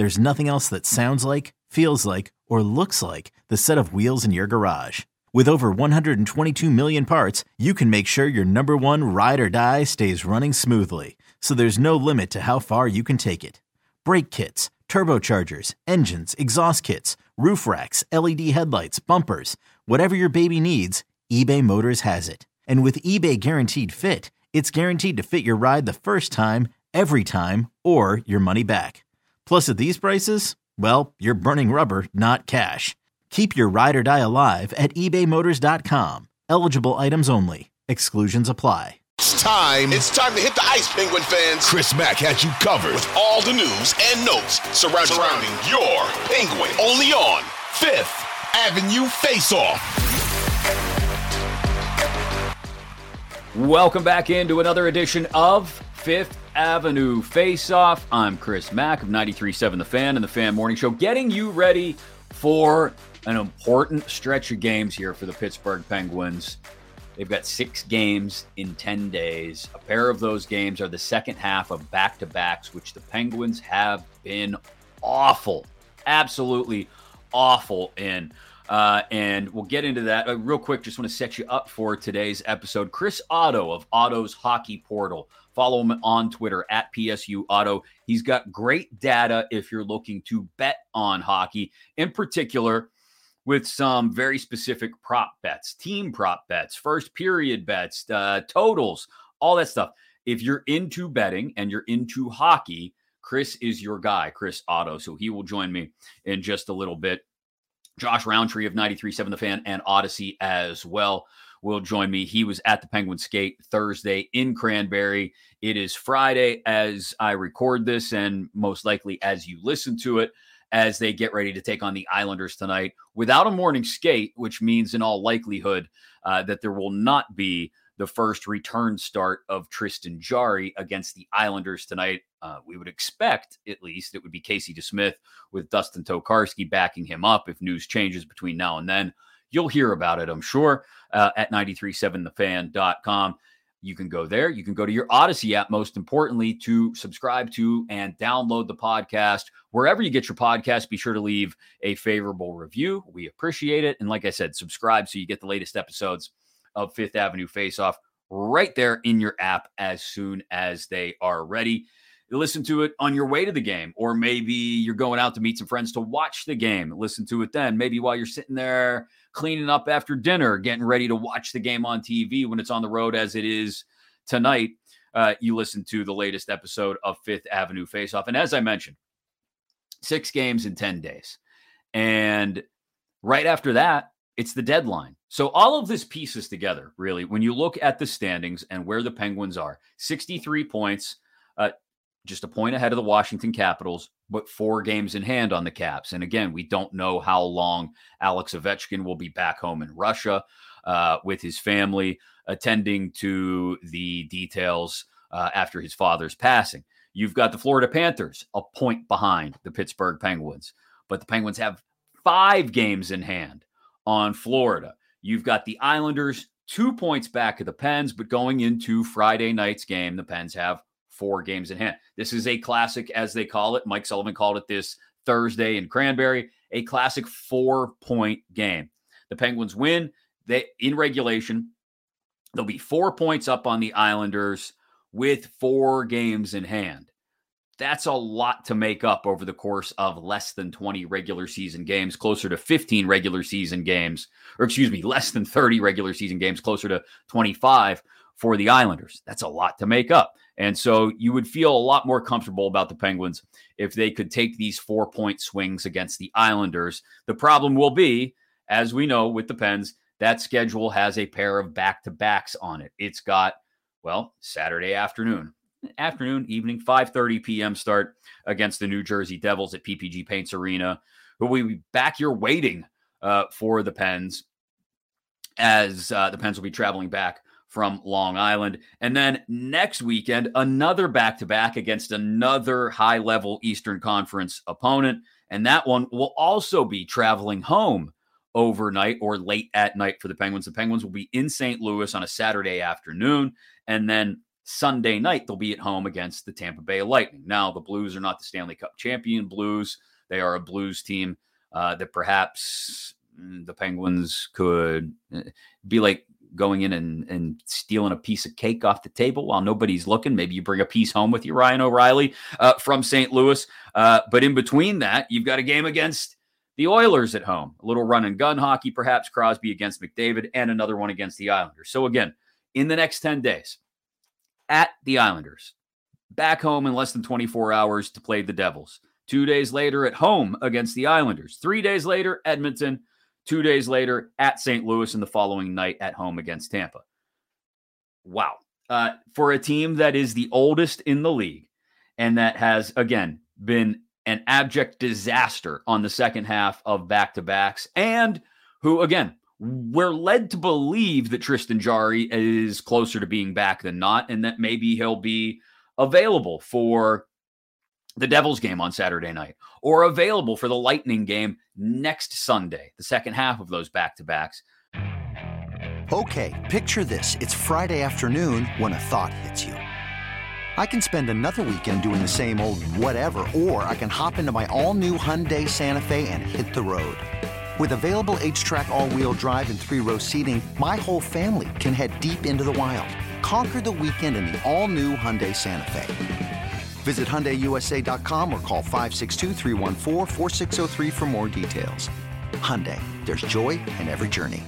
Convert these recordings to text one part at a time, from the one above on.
There's nothing else that sounds like, feels like, or looks like the set of wheels in your garage. With over 122 million parts, you can make sure your number one ride or die stays running smoothly. So there's no limit to how far you can take it. Brake kits, turbochargers, engines, exhaust kits, roof racks, LED headlights, bumpers, whatever your baby needs, eBay Motors has it. And with eBay Guaranteed Fit, it's guaranteed to fit your ride the first time, every time, or your money back. Plus, at these prices, well, you're burning rubber, not cash. Keep your ride or die alive at ebaymotors.com. Eligible items only. Exclusions apply. It's time. It's time to hit the ice, Penguin fans. Chris Mack has you covered with all the news and notes surrounding, surrounding your Penguin. Only on Fifth Avenue Face Off. Welcome back into another edition of Fifth Avenue Face Off. I'm Chris Mack of 93.7 The Fan and The Fan Morning Show, getting you ready for an important stretch of games here for the Pittsburgh Penguins. They've got six games in 10 days. A pair of those games are the second half of back to backs, which the Penguins have been awful, absolutely awful in. Uh, and we'll get into that uh, real quick. Just want to set you up for today's episode. Chris Otto of Otto's Hockey Portal. Follow him on Twitter at PSU Otto. He's got great data if you're looking to bet on hockey. In particular, with some very specific prop bets, team prop bets, first period bets, uh, totals, all that stuff. If you're into betting and you're into hockey, Chris is your guy, Chris Otto. So he will join me in just a little bit. Josh Rowntree of 93.7 The Fan and Audacy as well will join me. He was at the Penguin Skate Thursday in Cranberry. It is Friday as I record this, and most likely as you listen to it as they get ready to take on the Islanders tonight without a morning skate, which means in all likelihood uh, that there will not be the first return start of Tristan Jarry against the Islanders tonight. Uh, we would expect, at least, it would be Casey DeSmith with Dustin Tokarski backing him up. If news changes between now and then, you'll hear about it, I'm sure, uh, at 937thefan.com. You can go there. You can go to your Audacy app, most importantly, to subscribe to and download the podcast. Wherever you get your podcast, be sure to leave a favorable review. We appreciate it. And like I said, subscribe so you get the latest episodes of Fifth Avenue Face Off right there in your app as soon as they are ready. Listen to it on your way to the game, or maybe you're going out to meet some friends to watch the game. Listen to it then. Maybe while you're sitting there cleaning up after dinner, getting ready to watch the game on TV when it's on the road, as it is tonight. Uh, you listen to the latest episode of Fifth Avenue Face Off. And as I mentioned, six games in 10 days. And right after that, it's the deadline. So all of this pieces together, really, when you look at the standings and where the Penguins are 63 points, just a point ahead of the Washington Capitals, but four games in hand on the Caps. And again, we don't know how long Alex Ovechkin will be back home in Russia uh, with his family, attending to the details uh, after his father's passing. You've got the Florida Panthers a point behind the Pittsburgh Penguins, but the Penguins have five games in hand on Florida. You've got the Islanders two points back of the Pens, but going into Friday night's game, the Pens have four games in hand. This is a classic, as they call it. Mike Sullivan called it this Thursday in Cranberry, a classic four point game. The Penguins win. They in regulation, they'll be four points up on the Islanders with four games in hand. That's a lot to make up over the course of less than 20 regular season games, closer to 15 regular season games, or excuse me, less than 30 regular season games, closer to 25 for the Islanders. That's a lot to make up. And so you would feel a lot more comfortable about the Penguins if they could take these four point swings against the Islanders. The problem will be, as we know with the Pens, that schedule has a pair of back to backs on it. It's got, well, Saturday afternoon, afternoon, evening, 5:30 p.m. start against the New Jersey Devils at PPG Paints Arena, who will be back here waiting uh, for the Pens as uh, the Pens will be traveling back from Long Island. And then next weekend, another back to back against another high level Eastern Conference opponent. And that one will also be traveling home overnight or late at night for the Penguins. The Penguins will be in St. Louis on a Saturday afternoon. And then Sunday night, they'll be at home against the Tampa Bay Lightning. Now, the Blues are not the Stanley Cup champion Blues. They are a Blues team uh, that perhaps mm, the Penguins could eh, be like going in and, and stealing a piece of cake off the table while nobody's looking. Maybe you bring a piece home with you, Ryan O'Reilly uh, from St. Louis. Uh, but in between that, you've got a game against the Oilers at home, a little run and gun hockey, perhaps Crosby against McDavid, and another one against the Islanders. So, again, in the next 10 days, at the Islanders, back home in less than 24 hours to play the Devils. Two days later at home against the Islanders. Three days later, Edmonton. Two days later at St. Louis, and the following night at home against Tampa. Wow. Uh, for a team that is the oldest in the league and that has, again, been an abject disaster on the second half of back to backs, and who, again, we're led to believe that Tristan Jarry is closer to being back than not, and that maybe he'll be available for the Devils game on Saturday night or available for the Lightning game next Sunday, the second half of those back to backs. Okay, picture this. It's Friday afternoon when a thought hits you. I can spend another weekend doing the same old whatever, or I can hop into my all new Hyundai Santa Fe and hit the road. With available HTRAC, all wheel drive, and three row seating, my whole family can head deep into the wild. Conquer the weekend in the all new Hyundai Santa Fe. Visit HyundaiUSA.com or call 562 for more details. Hyundai, there's joy in every journey.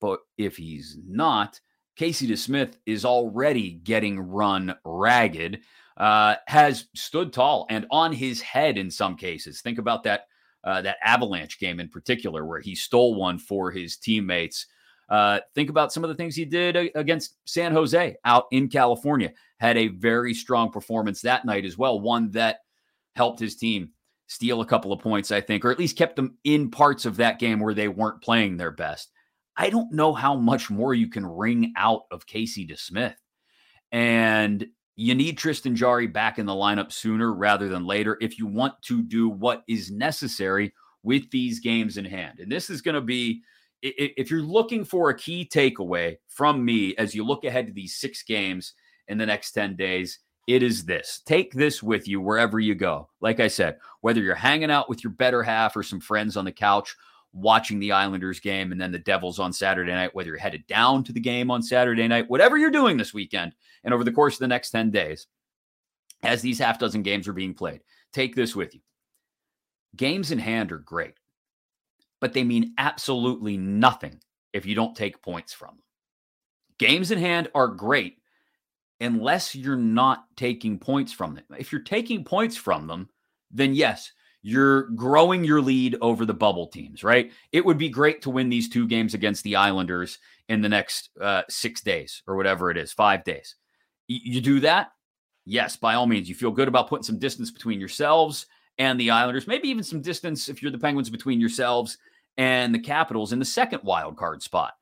But if he's not, Casey DeSmith is already getting run ragged, uh, has stood tall and on his head in some cases. Think about that uh, that Avalanche game in particular, where he stole one for his teammates. Uh, think about some of the things he did against San Jose out in California had a very strong performance that night as well, one that helped his team steal a couple of points, I think, or at least kept them in parts of that game where they weren't playing their best. I don't know how much more you can wring out of Casey DeSmith. And you need Tristan Jarry back in the lineup sooner rather than later if you want to do what is necessary with these games in hand. And this is going to be, if you're looking for a key takeaway from me as you look ahead to these six games in the next 10 days, it is this. Take this with you wherever you go. Like I said, whether you're hanging out with your better half or some friends on the couch watching the Islanders game and then the Devils on Saturday night, whether you're headed down to the game on Saturday night, whatever you're doing this weekend and over the course of the next 10 days, as these half dozen games are being played, take this with you. Games in hand are great, but they mean absolutely nothing if you don't take points from them. Games in hand are great unless you're not taking points from them. If you're taking points from them, then yes, you're growing your lead over the bubble teams, right? It would be great to win these two games against the Islanders in the next uh, six days or whatever it is, five days. Y- you do that? Yes, by all means. You feel good about putting some distance between yourselves and the Islanders, maybe even some distance if you're the Penguins between yourselves and the Capitals in the second wild card spot.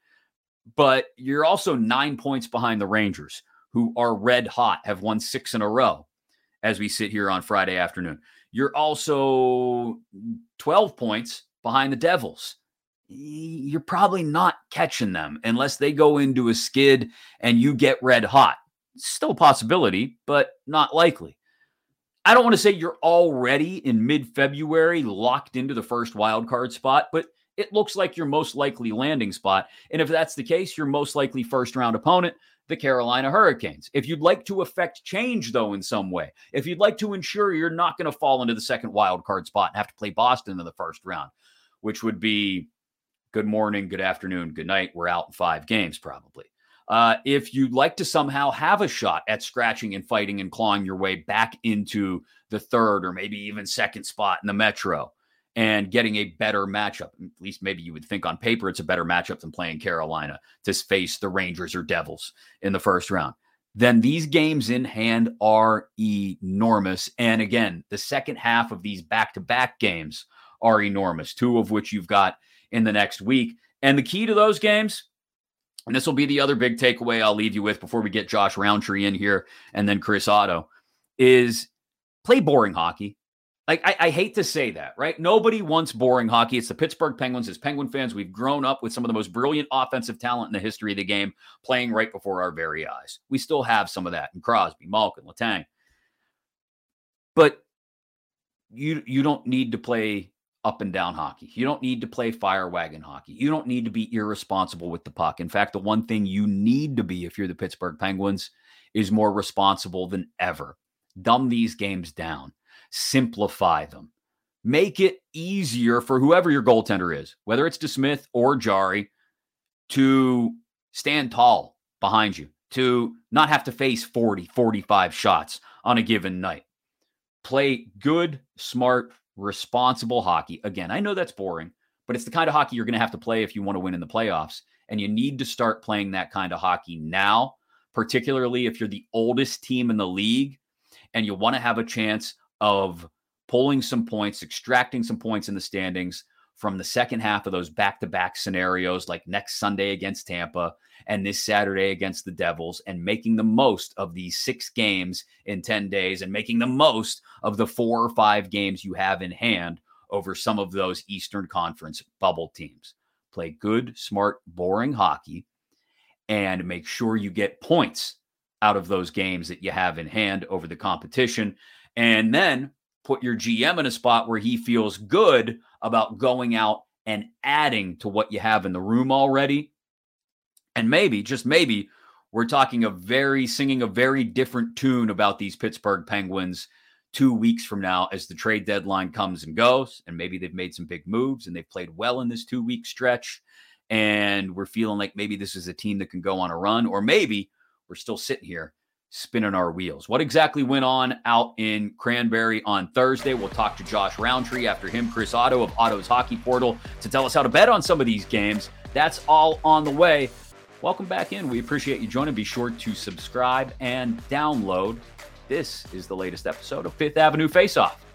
But you're also nine points behind the Rangers who are red hot, have won six in a row as we sit here on Friday afternoon. You're also 12 points behind the Devils. You're probably not catching them unless they go into a skid and you get red hot. Still a possibility, but not likely. I don't want to say you're already in mid February locked into the first wild card spot, but it looks like your most likely landing spot. And if that's the case, your most likely first round opponent, the Carolina Hurricanes. If you'd like to affect change, though, in some way, if you'd like to ensure you're not going to fall into the second wild card spot and have to play Boston in the first round, which would be good morning, good afternoon, good night. We're out in five games, probably. Uh, if you'd like to somehow have a shot at scratching and fighting and clawing your way back into the third or maybe even second spot in the Metro and getting a better matchup, at least maybe you would think on paper it's a better matchup than playing Carolina to face the Rangers or Devils in the first round, then these games in hand are enormous. And again, the second half of these back to back games are enormous, two of which you've got in the next week. And the key to those games, and this will be the other big takeaway I'll leave you with before we get Josh Rowntree in here and then Chris Otto, is play boring hockey. Like I, I, hate to say that, right? Nobody wants boring hockey. It's the Pittsburgh Penguins. As Penguin fans, we've grown up with some of the most brilliant offensive talent in the history of the game playing right before our very eyes. We still have some of that in Crosby, Malkin, Letang. But you you don't need to play up and down hockey. You don't need to play fire wagon hockey. You don't need to be irresponsible with the puck. In fact, the one thing you need to be if you're the Pittsburgh Penguins is more responsible than ever. Dumb these games down, simplify them, make it easier for whoever your goaltender is, whether it's DeSmith or Jarry, to stand tall behind you, to not have to face 40, 45 shots on a given night. Play good, smart, responsible hockey. Again, I know that's boring, but it's the kind of hockey you're going to have to play if you want to win in the playoffs. And you need to start playing that kind of hockey now, particularly if you're the oldest team in the league and you want to have a chance of pulling some points, extracting some points in the standings from the second half of those back to back scenarios, like next Sunday against Tampa and this Saturday against the Devils, and making the most of these six games in 10 days and making the most of the four or five games you have in hand over some of those Eastern Conference bubble teams. Play good, smart, boring hockey and make sure you get points out of those games that you have in hand over the competition. And then put your GM in a spot where he feels good about going out and adding to what you have in the room already. And maybe, just maybe, we're talking a very singing a very different tune about these Pittsburgh Penguins two weeks from now as the trade deadline comes and goes. And maybe they've made some big moves and they've played well in this two week stretch. And we're feeling like maybe this is a team that can go on a run, or maybe we're still sitting here spinning our wheels. What exactly went on out in Cranberry on Thursday? We'll talk to Josh Rowntree after him, Chris Otto of Otto's Hockey Portal, to tell us how to bet on some of these games. That's all on the way. Welcome back in. We appreciate you joining. Be sure to subscribe and download. This is the latest episode of Fifth Avenue Face Off.